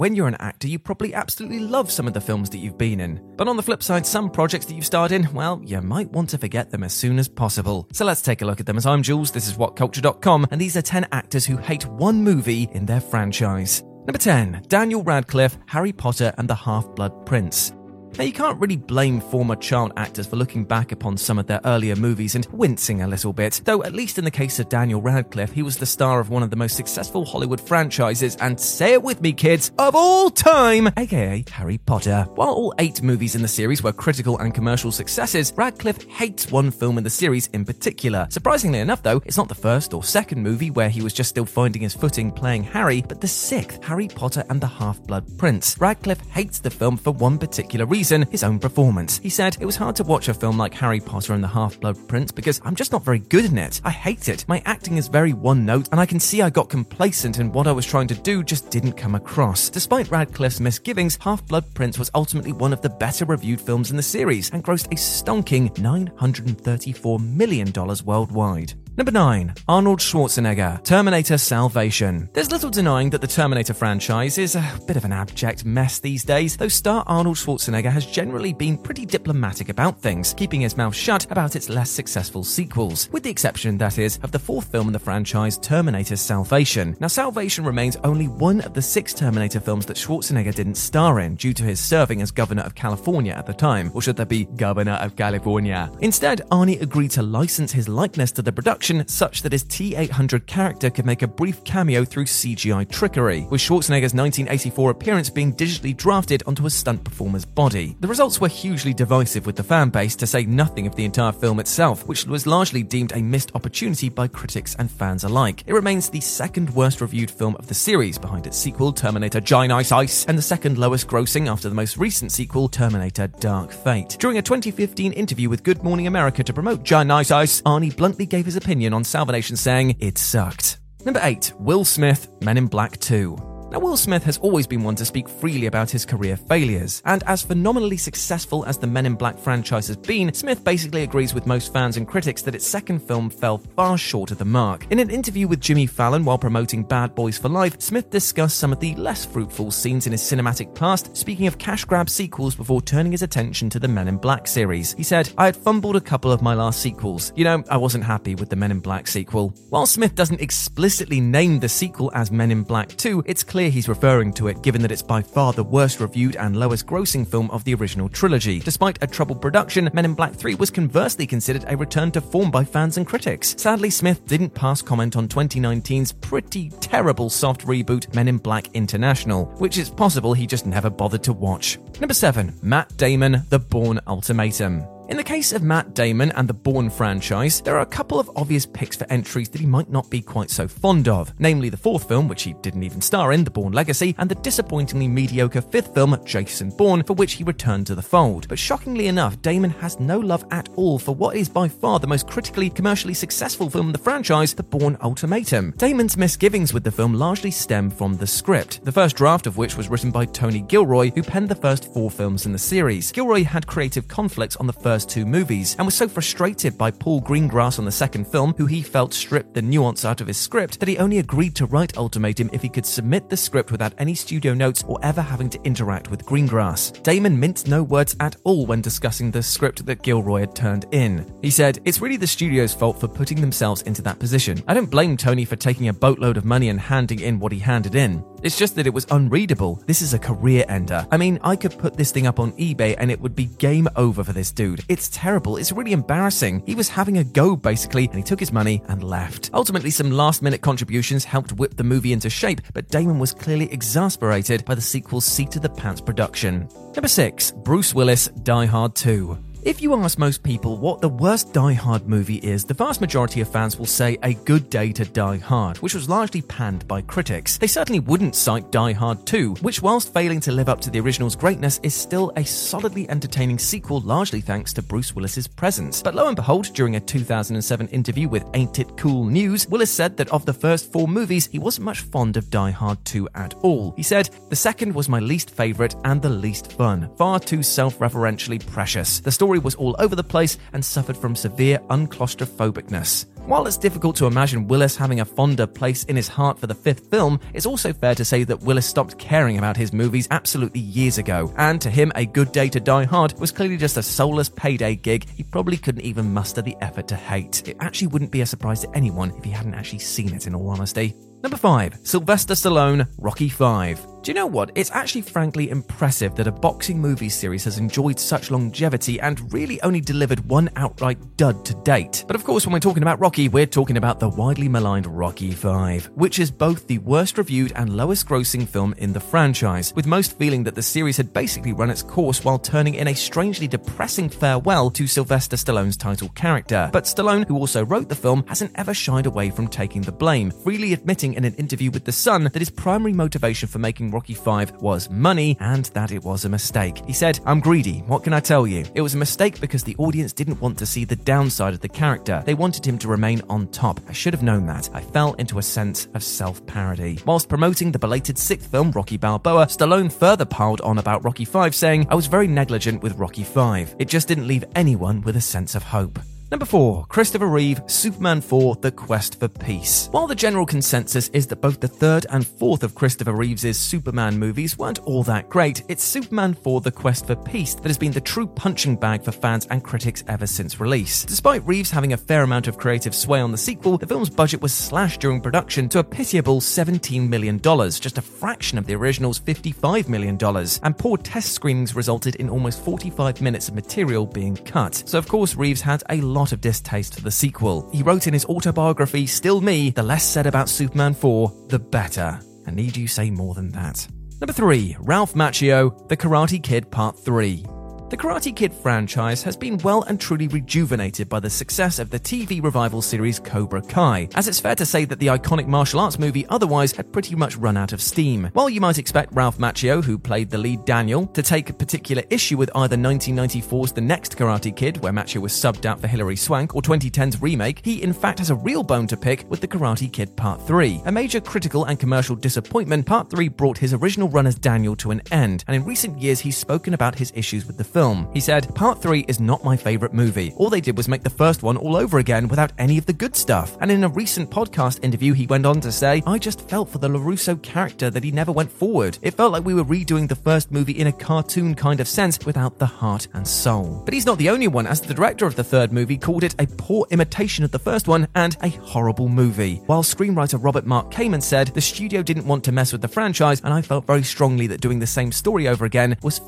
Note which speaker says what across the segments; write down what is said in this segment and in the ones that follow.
Speaker 1: When you're an actor, you probably absolutely love some of the films that you've been in. But on the flip side, some projects that you've starred in, well, you might want to forget them as soon as possible. So let's take a look at them as I'm Jules, this is WhatCulture.com, and these are 10 actors who hate one movie in their franchise. Number 10, Daniel Radcliffe, Harry Potter and the Half-Blood Prince. Now, you can't really blame former child actors for looking back upon some of their earlier movies and wincing a little bit, though, at least in the case of Daniel Radcliffe, he was the star of one of the most successful Hollywood franchises, and say it with me, kids, of all time, aka Harry Potter. While all eight movies in the series were critical and commercial successes, Radcliffe hates one film in the series in particular. Surprisingly enough, though, it's not the first or second movie where he was just still finding his footing playing Harry, but the sixth, Harry Potter and the Half Blood Prince. Radcliffe hates the film for one particular reason his own performance. He said, It was hard to watch a film like Harry Potter and the Half Blood Prince because I'm just not very good in it. I hate it. My acting is very one note, and I can see I got complacent and what I was trying to do just didn't come across. Despite Radcliffe's misgivings, Half Blood Prince was ultimately one of the better reviewed films in the series and grossed a stonking $934 million worldwide. Number 9. Arnold Schwarzenegger, Terminator Salvation. There's little denying that the Terminator franchise is a bit of an abject mess these days, though star Arnold Schwarzenegger has generally been pretty diplomatic about things, keeping his mouth shut about its less successful sequels, with the exception, that is, of the fourth film in the franchise, Terminator Salvation. Now, Salvation remains only one of the six Terminator films that Schwarzenegger didn't star in due to his serving as governor of California at the time, or should there be governor of California? Instead, Arnie agreed to license his likeness to the production such that his T 800 character could make a brief cameo through CGI trickery, with Schwarzenegger's 1984 appearance being digitally drafted onto a stunt performer's body. The results were hugely divisive with the fan base, to say nothing of the entire film itself, which was largely deemed a missed opportunity by critics and fans alike. It remains the second worst reviewed film of the series, behind its sequel, Terminator Genisys Ice, and the second lowest grossing after the most recent sequel, Terminator Dark Fate. During a 2015 interview with Good Morning America to promote Genisys Ice, Arnie bluntly gave his opinion on Salvation saying it sucked. Number 8. Will Smith, Men in Black 2. Now, Will Smith has always been one to speak freely about his career failures, and as phenomenally successful as the Men in Black franchise has been, Smith basically agrees with most fans and critics that its second film fell far short of the mark. In an interview with Jimmy Fallon while promoting Bad Boys for Life, Smith discussed some of the less fruitful scenes in his cinematic past, speaking of cash grab sequels before turning his attention to the Men in Black series. He said, I had fumbled a couple of my last sequels. You know, I wasn't happy with the Men in Black sequel. While Smith doesn't explicitly name the sequel as Men in Black 2, it's clear he's referring to it given that it's by far the worst reviewed and lowest grossing film of the original trilogy. Despite a troubled production, Men in Black 3 was conversely considered a return to form by fans and critics. Sadly, Smith didn't pass comment on 2019's pretty terrible soft reboot Men in Black International, which it's possible he just never bothered to watch. Number 7. Matt Damon, The Bourne Ultimatum. In the case of Matt Damon and the Bourne franchise, there are a couple of obvious picks for entries that he might not be quite so fond of, namely the fourth film, which he didn't even star in, The Bourne Legacy, and the disappointingly mediocre fifth film, Jason Bourne, for which he returned to the fold. But shockingly enough, Damon has no love at all for what is by far the most critically commercially successful film in the franchise, The Bourne Ultimatum. Damon's misgivings with the film largely stem from the script, the first draft of which was written by Tony Gilroy, who penned the first four films in the series. Gilroy had creative conflicts on the first first two movies, and was so frustrated by Paul Greengrass on the second film, who he felt stripped the nuance out of his script, that he only agreed to write Ultimatum if he could submit the script without any studio notes or ever having to interact with Greengrass. Damon minced no words at all when discussing the script that Gilroy had turned in. He said, It's really the studio's fault for putting themselves into that position. I don't blame Tony for taking a boatload of money and handing in what he handed in. It's just that it was unreadable. This is a career ender. I mean, I could put this thing up on eBay and it would be game over for this dude. It's terrible. It's really embarrassing. He was having a go, basically, and he took his money and left. Ultimately, some last minute contributions helped whip the movie into shape, but Damon was clearly exasperated by the sequel's seat of the pants production. Number 6. Bruce Willis Die Hard 2. If you ask most people what the worst Die Hard movie is, the vast majority of fans will say A Good Day to Die Hard, which was largely panned by critics. They certainly wouldn't cite Die Hard 2, which, whilst failing to live up to the original's greatness, is still a solidly entertaining sequel, largely thanks to Bruce Willis's presence. But lo and behold, during a 2007 interview with Ain't It Cool News, Willis said that of the first four movies, he wasn't much fond of Die Hard 2 at all. He said, The second was my least favourite and the least fun, far too self referentially precious. The story was all over the place and suffered from severe unclaustraphobicness. While it's difficult to imagine Willis having a fonder place in his heart for the fifth film, it's also fair to say that Willis stopped caring about his movies absolutely years ago, and to him, A Good Day to Die Hard was clearly just a soulless payday gig he probably couldn't even muster the effort to hate. It actually wouldn't be a surprise to anyone if he hadn't actually seen it, in all honesty. Number 5. Sylvester Stallone, Rocky 5. Do you know what? It's actually frankly impressive that a boxing movie series has enjoyed such longevity and really only delivered one outright dud to date. But of course, when we're talking about Rocky, we're talking about the widely maligned Rocky 5, which is both the worst reviewed and lowest grossing film in the franchise, with most feeling that the series had basically run its course while turning in a strangely depressing farewell to Sylvester Stallone's title character. But Stallone, who also wrote the film, hasn't ever shied away from taking the blame, freely admitting in an interview with The Sun that his primary motivation for making Rocky 5 was money and that it was a mistake. He said, I'm greedy, what can I tell you? It was a mistake because the audience didn't want to see the downside of the character. They wanted him to remain on top. I should have known that. I fell into a sense of self parody. Whilst promoting the belated sixth film, Rocky Balboa, Stallone further piled on about Rocky 5, saying, I was very negligent with Rocky 5. It just didn't leave anyone with a sense of hope. Number 4. Christopher Reeve, Superman 4 The Quest for Peace. While the general consensus is that both the third and fourth of Christopher Reeves' Superman movies weren't all that great, it's Superman 4 The Quest for Peace that has been the true punching bag for fans and critics ever since release. Despite Reeves having a fair amount of creative sway on the sequel, the film's budget was slashed during production to a pitiable $17 million, just a fraction of the original's $55 million, and poor test screenings resulted in almost 45 minutes of material being cut. So, of course, Reeves had a lot lot of distaste for the sequel. He wrote in his autobiography, Still Me, the less said about Superman 4, the better. And need you say more than that? Number 3. Ralph Macchio, The Karate Kid Part 3. The Karate Kid franchise has been well and truly rejuvenated by the success of the TV revival series Cobra Kai, as it's fair to say that the iconic martial arts movie otherwise had pretty much run out of steam. While you might expect Ralph Macchio, who played the lead Daniel, to take a particular issue with either 1994's The Next Karate Kid, where Macchio was subbed out for Hilary Swank, or 2010's remake, he in fact has a real bone to pick with The Karate Kid Part 3. A major critical and commercial disappointment, Part 3 brought his original run as Daniel to an end, and in recent years he's spoken about his issues with the film film. He said, Part 3 is not my favourite movie. All they did was make the first one all over again without any of the good stuff. And in a recent podcast interview, he went on to say, I just felt for the LaRusso character that he never went forward. It felt like we were redoing the first movie in a cartoon kind of sense without the heart and soul. But he's not the only one, as the director of the third movie called it a poor imitation of the first one and a horrible movie. While screenwriter Robert Mark Kamen said, the studio didn't want to mess with the franchise, and I felt very strongly that doing the same story over again was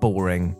Speaker 1: boring.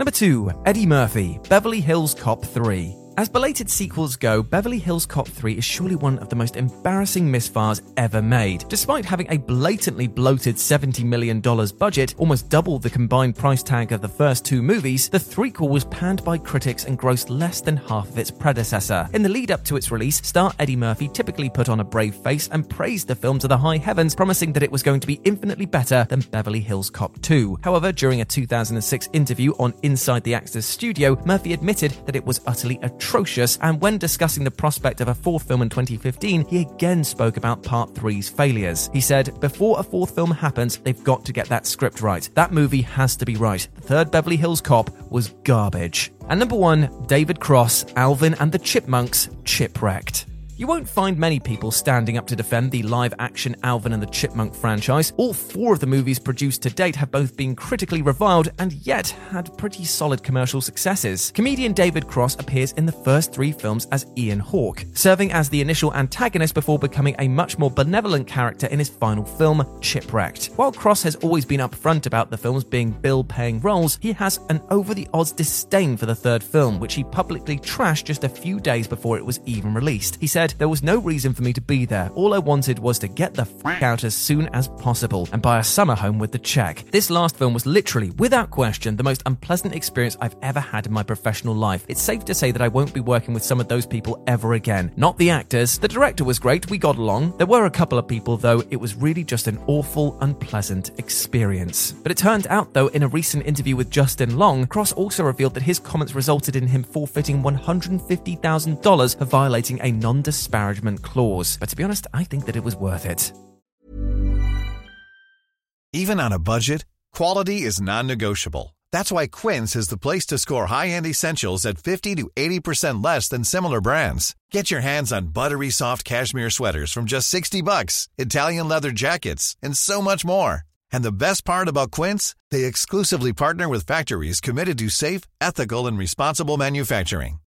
Speaker 1: Number 2. Eddie Murphy, Beverly Hills Cop 3. As belated sequels go, Beverly Hills Cop 3 is surely one of the most embarrassing misfires ever made. Despite having a blatantly bloated $70 million budget, almost double the combined price tag of the first two movies, the threequel was panned by critics and grossed less than half of its predecessor. In the lead up to its release, star Eddie Murphy typically put on a brave face and praised the film to the high heavens, promising that it was going to be infinitely better than Beverly Hills Cop 2. However, during a 2006 interview on Inside the Actors Studio, Murphy admitted that it was utterly atrocious atrocious, and when discussing the prospect of a fourth film in 2015, he again spoke about Part 3's failures. He said, Before a fourth film happens, they've got to get that script right. That movie has to be right. The third Beverly Hills Cop was garbage. And number one, David Cross, Alvin and the Chipmunks, Chipwrecked. You won't find many people standing up to defend the live action Alvin and the Chipmunk franchise. All four of the movies produced to date have both been critically reviled and yet had pretty solid commercial successes. Comedian David Cross appears in the first three films as Ian Hawke, serving as the initial antagonist before becoming a much more benevolent character in his final film, Chipwrecked. While Cross has always been upfront about the films being bill paying roles, he has an over the odds disdain for the third film, which he publicly trashed just a few days before it was even released. He said, there was no reason for me to be there. All I wanted was to get the f out as soon as possible and buy a summer home with the check. This last film was literally, without question, the most unpleasant experience I've ever had in my professional life. It's safe to say that I won't be working with some of those people ever again. Not the actors. The director was great. We got along. There were a couple of people, though, it was really just an awful, unpleasant experience. But it turned out, though, in a recent interview with Justin Long, Cross also revealed that his comments resulted in him forfeiting $150,000 for violating a non disparagement clause. But to be honest, I think that it was worth it.
Speaker 2: Even on a budget, quality is non-negotiable. That's why Quince is the place to score high-end essentials at 50 to 80% less than similar brands. Get your hands on buttery soft cashmere sweaters from just 60 bucks, Italian leather jackets, and so much more. And the best part about Quince, they exclusively partner with factories committed to safe, ethical, and responsible manufacturing.